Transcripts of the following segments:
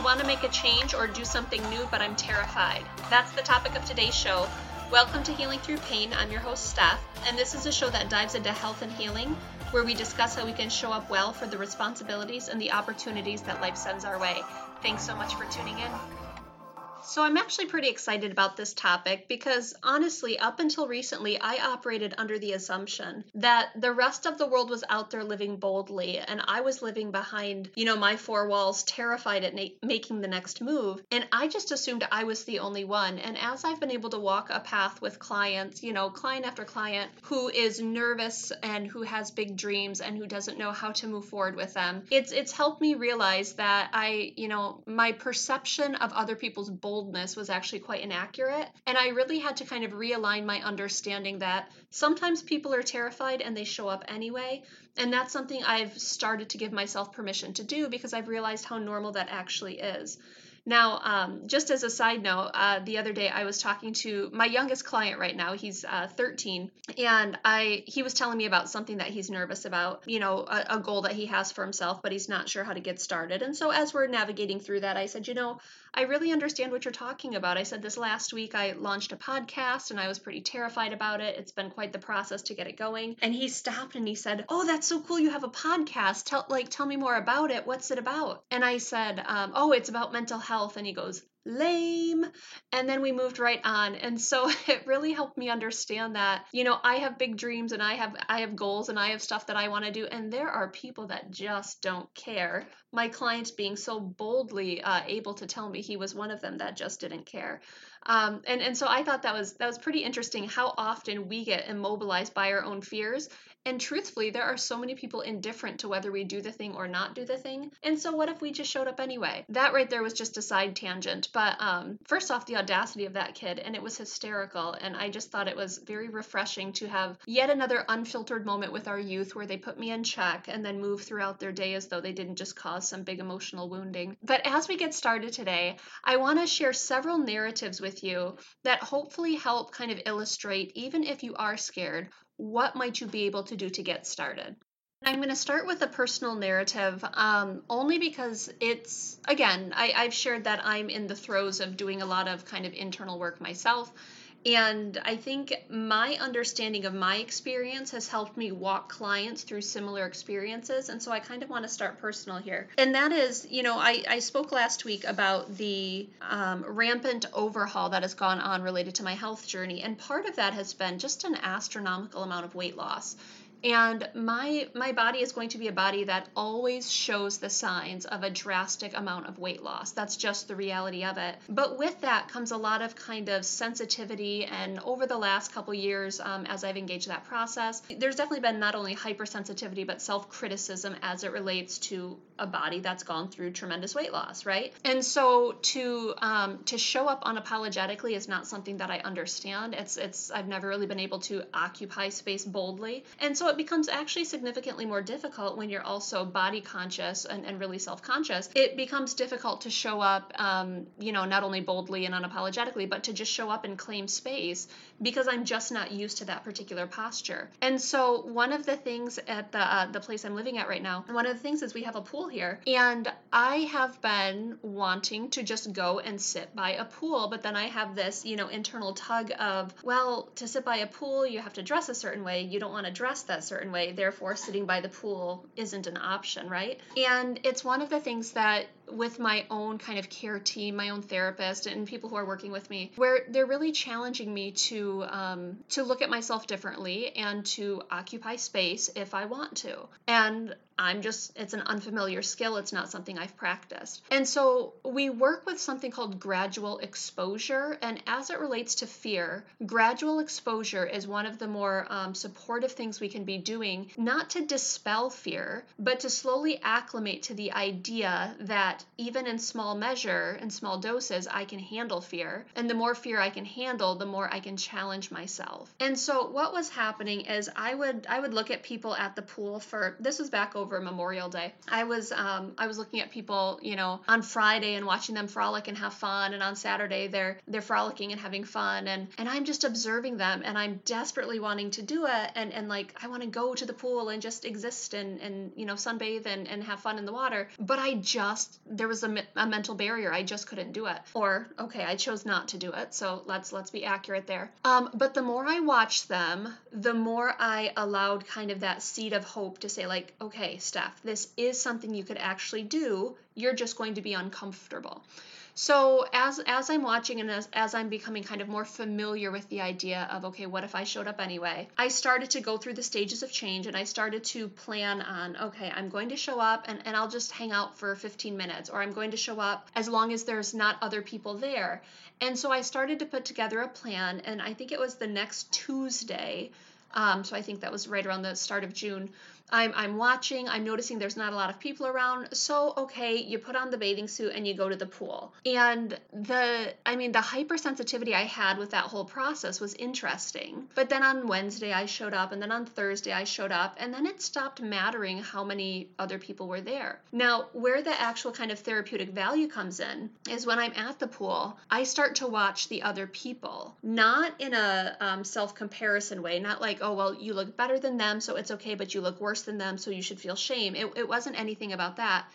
I want to make a change or do something new, but I'm terrified. That's the topic of today's show. Welcome to Healing Through Pain. I'm your host, Steph, and this is a show that dives into health and healing, where we discuss how we can show up well for the responsibilities and the opportunities that life sends our way. Thanks so much for tuning in. So, I'm actually pretty excited about this topic because honestly, up until recently, I operated under the assumption that the rest of the world was out there living boldly and I was living behind, you know, my four walls, terrified at na- making the next move. And I just assumed I was the only one. And as I've been able to walk a path with clients, you know, client after client who is nervous and who has big dreams and who doesn't know how to move forward with them, it's it's helped me realize that I, you know, my perception of other people's boldness boldness was actually quite inaccurate. And I really had to kind of realign my understanding that sometimes people are terrified and they show up anyway. And that's something I've started to give myself permission to do because I've realized how normal that actually is. Now, um, just as a side note, uh, the other day I was talking to my youngest client right now. He's uh, 13, and I he was telling me about something that he's nervous about. You know, a, a goal that he has for himself, but he's not sure how to get started. And so as we're navigating through that, I said, you know, I really understand what you're talking about. I said this last week I launched a podcast and I was pretty terrified about it. It's been quite the process to get it going. And he stopped and he said, "Oh, that's so cool! You have a podcast. Tell like tell me more about it. What's it about?" And I said, um, "Oh, it's about mental health." And he goes, lame. And then we moved right on. And so it really helped me understand that you know i have big dreams and i have i have goals and i have stuff that i want to do. And there are people that just don't care. My client being so boldly uh, able to tell me he was one of them that just didn't care. Um, and and so I thought that was that was pretty interesting how often we get immobilized by our own fears and truthfully, there are so many people indifferent to whether we do the thing or not do the thing. And so, what if we just showed up anyway? That right there was just a side tangent. But um, first off, the audacity of that kid, and it was hysterical. And I just thought it was very refreshing to have yet another unfiltered moment with our youth where they put me in check and then move throughout their day as though they didn't just cause some big emotional wounding. But as we get started today, I want to share several narratives with you that hopefully help kind of illustrate, even if you are scared, what might you be able to do to get started? I'm going to start with a personal narrative um, only because it's, again, I, I've shared that I'm in the throes of doing a lot of kind of internal work myself. And I think my understanding of my experience has helped me walk clients through similar experiences. And so I kind of want to start personal here. And that is, you know, I, I spoke last week about the um, rampant overhaul that has gone on related to my health journey. And part of that has been just an astronomical amount of weight loss and my my body is going to be a body that always shows the signs of a drastic amount of weight loss. That's just the reality of it. But with that comes a lot of kind of sensitivity. And over the last couple years um, as i've engaged that process there's definitely been not only hypersensitivity but self-criticism as it relates to a body that's gone through tremendous weight loss right? And so to um, to show up unapologetically is not something that i understand. It's it's i've never really been able to occupy space boldly. And so it becomes actually significantly more difficult when you're also body conscious and, and really self conscious. It becomes difficult to show up, um, you know, not only boldly and unapologetically, but to just show up and claim space because I'm just not used to that particular posture. And so, one of the things at the uh, the place I'm living at right now, one of the things is we have a pool here, and I have been wanting to just go and sit by a pool, but then I have this, you know, internal tug of, well, to sit by a pool, you have to dress a certain way. You don't want to dress that certain way, therefore, sitting by the pool isn't an option, right? And it's one of the things that with my own kind of care team, my own therapist, and people who are working with me, where they're really challenging me to um, to look at myself differently and to occupy space if I want to. And I'm just, it's an unfamiliar skill. It's not something I've practiced. And so we work with something called gradual exposure. And as it relates to fear, gradual exposure is one of the more um, supportive things we can be doing, not to dispel fear, but to slowly acclimate to the idea that even in small measure, in small doses, I can handle fear. And the more fear I can handle, the more I can challenge myself. And so what was happening is I would I would look at people at the pool for this was back over over Memorial Day. I was um, I was looking at people, you know, on Friday and watching them frolic and have fun, and on Saturday they're they're frolicking and having fun, and and I'm just observing them, and I'm desperately wanting to do it, and and like I want to go to the pool and just exist and and you know sunbathe and and have fun in the water, but I just there was a, a mental barrier. I just couldn't do it. Or okay, I chose not to do it. So let's let's be accurate there. Um, but the more I watched them, the more I allowed kind of that seed of hope to say like, okay, Steph, this is something you could actually do. You're just going to be uncomfortable. So as as I'm watching and as, as I'm becoming kind of more familiar with the idea of okay, what if I showed up anyway? I started to go through the stages of change and I started to plan on okay, I'm going to show up and, and I'll just hang out for 15 minutes or I'm going to show up as long as there's not other people there. And so I started to put together a plan and I think it was the next Tuesday. Um, so I think that was right around the start of June I'm, I'm watching, I'm noticing there's not a lot of people around. So, okay, you put on the bathing suit and you go to the pool. And the, I mean, the hypersensitivity I had with that whole process was interesting. But then on Wednesday, I showed up, and then on Thursday, I showed up, and then it stopped mattering how many other people were there. Now, where the actual kind of therapeutic value comes in is when I'm at the pool, I start to watch the other people, not in a um, self comparison way, not like, oh, well, you look better than them, so it's okay, but you look worse worse than them, so you should feel shame. It, it wasn't anything about that.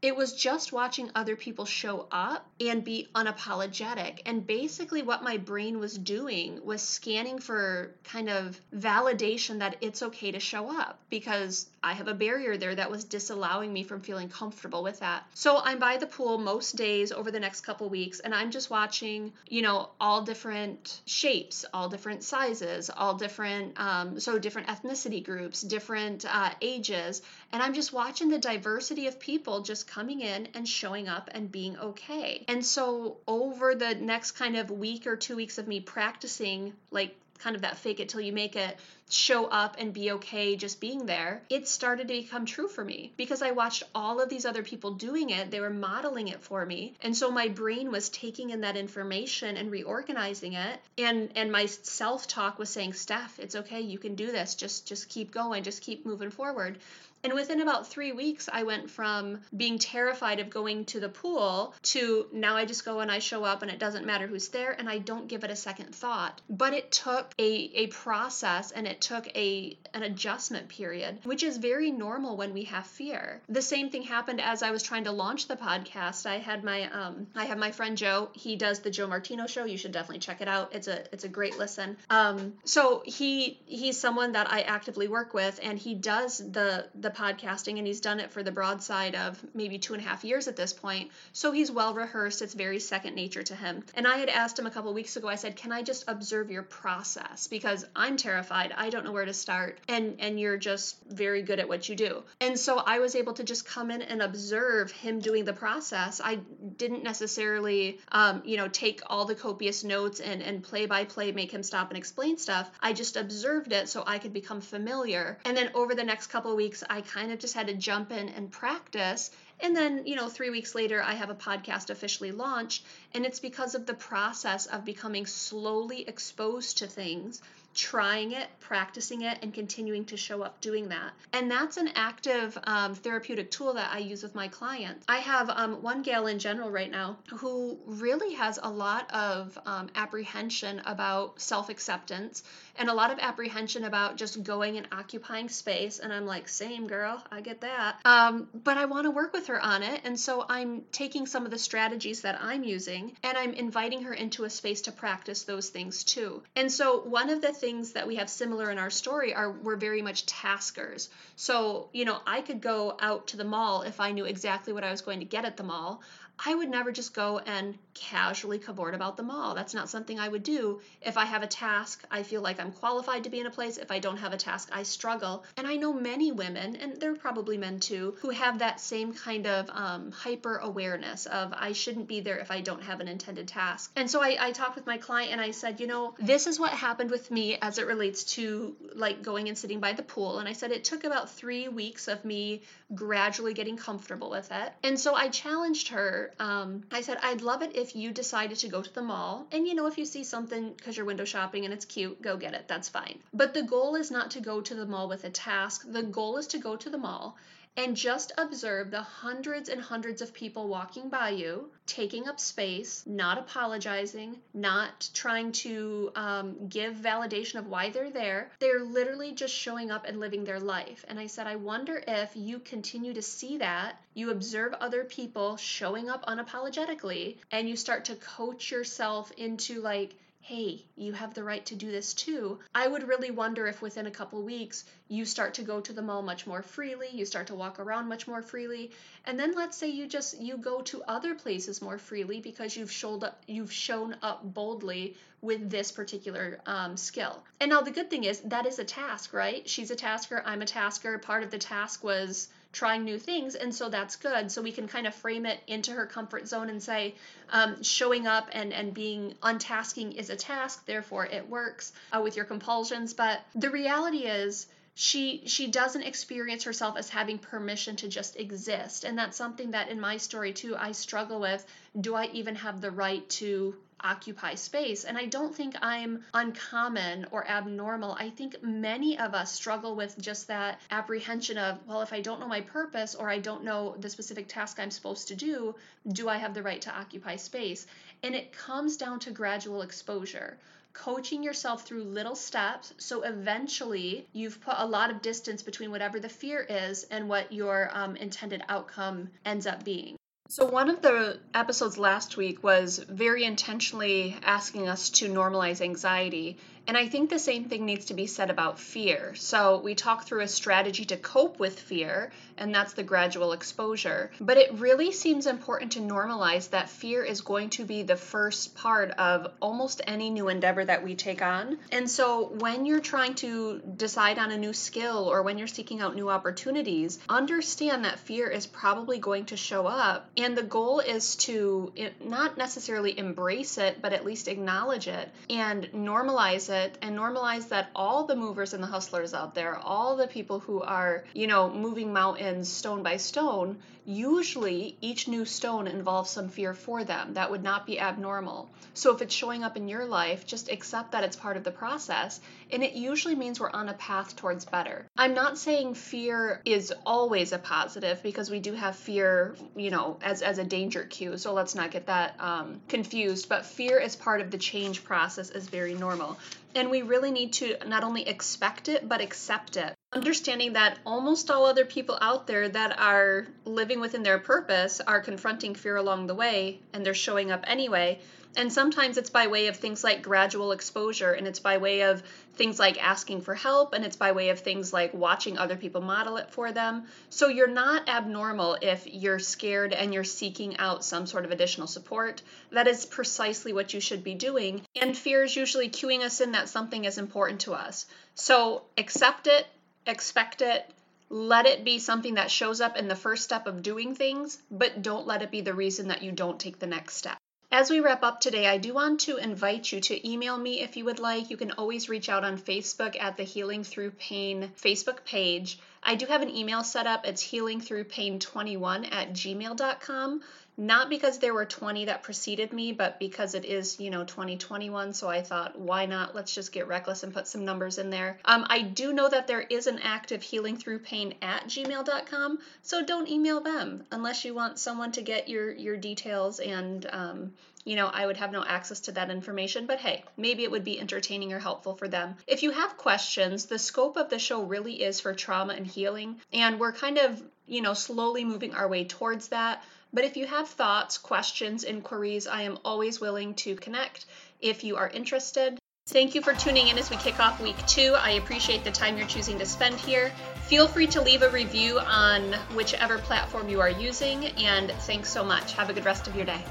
It was just watching other people show up and be unapologetic. And basically, what my brain was doing was scanning for kind of validation that it's okay to show up because I have a barrier there that was disallowing me from feeling comfortable with that. So I'm by the pool most days over the next couple weeks and I'm just watching, you know, all different shapes, all different sizes, all different, um, so different ethnicity groups, different uh, ages. And I'm just watching the diversity of people just coming in and showing up and being okay. And so over the next kind of week or two weeks of me practicing, like kind of that fake it till you make it show up and be okay just being there, it started to become true for me because I watched all of these other people doing it. They were modeling it for me. And so my brain was taking in that information and reorganizing it. And and my self-talk was saying, Steph, it's okay, you can do this. Just just keep going, just keep moving forward. And within about three weeks, I went from being terrified of going to the pool to now I just go and I show up and it doesn't matter who's there and I don't give it a second thought. But it took a, a process and it took a an adjustment period, which is very normal when we have fear. The same thing happened as I was trying to launch the podcast. I had my um I have my friend Joe. He does the Joe Martino show. You should definitely check it out. It's a it's a great listen. Um so he he's someone that I actively work with and he does the the the podcasting and he's done it for the broadside of maybe two and a half years at this point. So he's well rehearsed. It's very second nature to him. And I had asked him a couple weeks ago, I said, Can I just observe your process? Because I'm terrified. I don't know where to start. And and you're just very good at what you do. And so I was able to just come in and observe him doing the process. I didn't necessarily um, you know, take all the copious notes and, and play by play make him stop and explain stuff. I just observed it so I could become familiar. And then over the next couple weeks, I I kind of just had to jump in and practice. And then, you know, three weeks later, I have a podcast officially launched. And it's because of the process of becoming slowly exposed to things trying it, practicing it, and continuing to show up doing that. And that's an active um, therapeutic tool that I use with my clients. I have um, one gal in general right now who really has a lot of um, apprehension about self acceptance and a lot of apprehension about just going and occupying space. And I'm like, same girl, I get that. Um, but I want to work with her on it. And so I'm taking some of the strategies that I'm using and I'm inviting her into a space to practice those things too. And so one of the things that we have similar in our story are we're very much taskers. So, you know, I could go out to the mall if I knew exactly what I was going to get at the mall. I would never just go and casually cavort about the mall. That's not something I would do. If I have a task, I feel like I'm qualified to be in a place. If I don't have a task, I struggle. And I know many women, and there are probably men too, who have that same kind of um, hyper awareness of I shouldn't be there if I don't have an intended task. And so I, I talked with my client and I said, you know, this is what happened with me as it relates to like going and sitting by the pool. And I said it took about three weeks of me gradually getting comfortable with it. And so I challenged her um, I said, I'd love it if you decided to go to the mall. And you know, if you see something because you're window shopping and it's cute, go get it. That's fine. But the goal is not to go to the mall with a task. The goal is to go to the mall and just observe the hundreds and hundreds of people walking by you, taking up space, not apologizing, not trying to um, give validation of why they're there. They're literally just showing up and living their life. And I said, I wonder if you continue to see that, you observe other people showing up unapologetically, and you start to coach yourself into like, hey, you have the right to do this too, I would really wonder if within a couple weeks you start to go to the mall much more freely, you start to walk around much more freely, and then let's say you just you go to other places more freely because you've showed up you've shown up boldly with this particular um, skill. And now the good thing is that is a task, right? She's a tasker, I'm a tasker. Part of the task was trying new things and so that's good. So we can kind of frame it into her comfort zone and say um, showing up and and being untasking is a task therefore it works uh, with your compulsions. But the reality is she she doesn't experience herself as having permission to just exist. And that's something that in my story too i struggle with. Do i even have the right to occupy space. And I don't think I'm uncommon or abnormal. I think many of us struggle with just that apprehension of, well, if I don't know my purpose or I don't know the specific task I'm supposed to do, do I have the right to occupy space? And it comes down to gradual exposure coaching yourself through little steps so eventually you've put a lot of distance between whatever the fear is and what your um, intended outcome ends up being so, one of the episodes last week was very intentionally asking us to normalize anxiety and I think the same thing needs to be said about fear. So we talk through a strategy to cope with fear, and that's the gradual exposure. But it really seems important to normalize that fear is going to be the first part of almost any new endeavor that we take on. And so when you're trying to decide on a new skill or when you're seeking out new opportunities, understand that fear is probably going to show up. And the goal is to eh, not necessarily embrace it, but at least acknowledge it and normalize it and normalize that all the movers and the hustlers out there, all the people who are, you know, moving mountains stone by stone, usually each new stone involves some fear for them. That would not be abnormal. So if it's showing up in your life, just accept that it's part of the process. And it usually means we're on a path towards better. I'm not saying fear is always a positive because we do have fear, you know, as, as a danger cue. So let's not get that um, confused. But fear as part of the change process is very normal. And we really need to not only expect it, but accept it. Understanding that almost all other people out there that are living within their purpose are confronting fear along the way and they're showing up anyway. And sometimes it's by way of things like gradual exposure, and it's by way of things like asking for help, and it's by way of things like watching other people model it for them. So you're not abnormal if you're scared and you're seeking out some sort of additional support. That is precisely what you should be doing. And fear is usually cueing us in that something is important to us. So accept it, expect it, let it be something that shows up in the first step of doing things, but don't let it be the reason that you don't take the next step. As we wrap up today, I do want to invite you to email me if you would like. You can always reach out on Facebook at the Healing Through Pain Facebook page. I do have an email set up. It's healingthroughpain21 at gmail.com not because there were 20 that preceded me, but because it is, you know, 2021. So I thought, why not? Let's just get reckless and put some numbers in there. Um, I do know that there is an active healing through pain at gmail.com. So don't email them unless you want someone to get your, your details and, um, you know, I would have no access to that information, but hey, maybe it would be entertaining or helpful for them. If you have questions, the scope of the show really is for trauma and healing, and we're kind of, you know, slowly moving our way towards that. But if you have thoughts, questions, inquiries, I am always willing to connect if you are interested. Thank you for tuning in as we kick off week two. I appreciate the time you're choosing to spend here. Feel free to leave a review on whichever platform you are using, and thanks so much. Have a good rest of your day.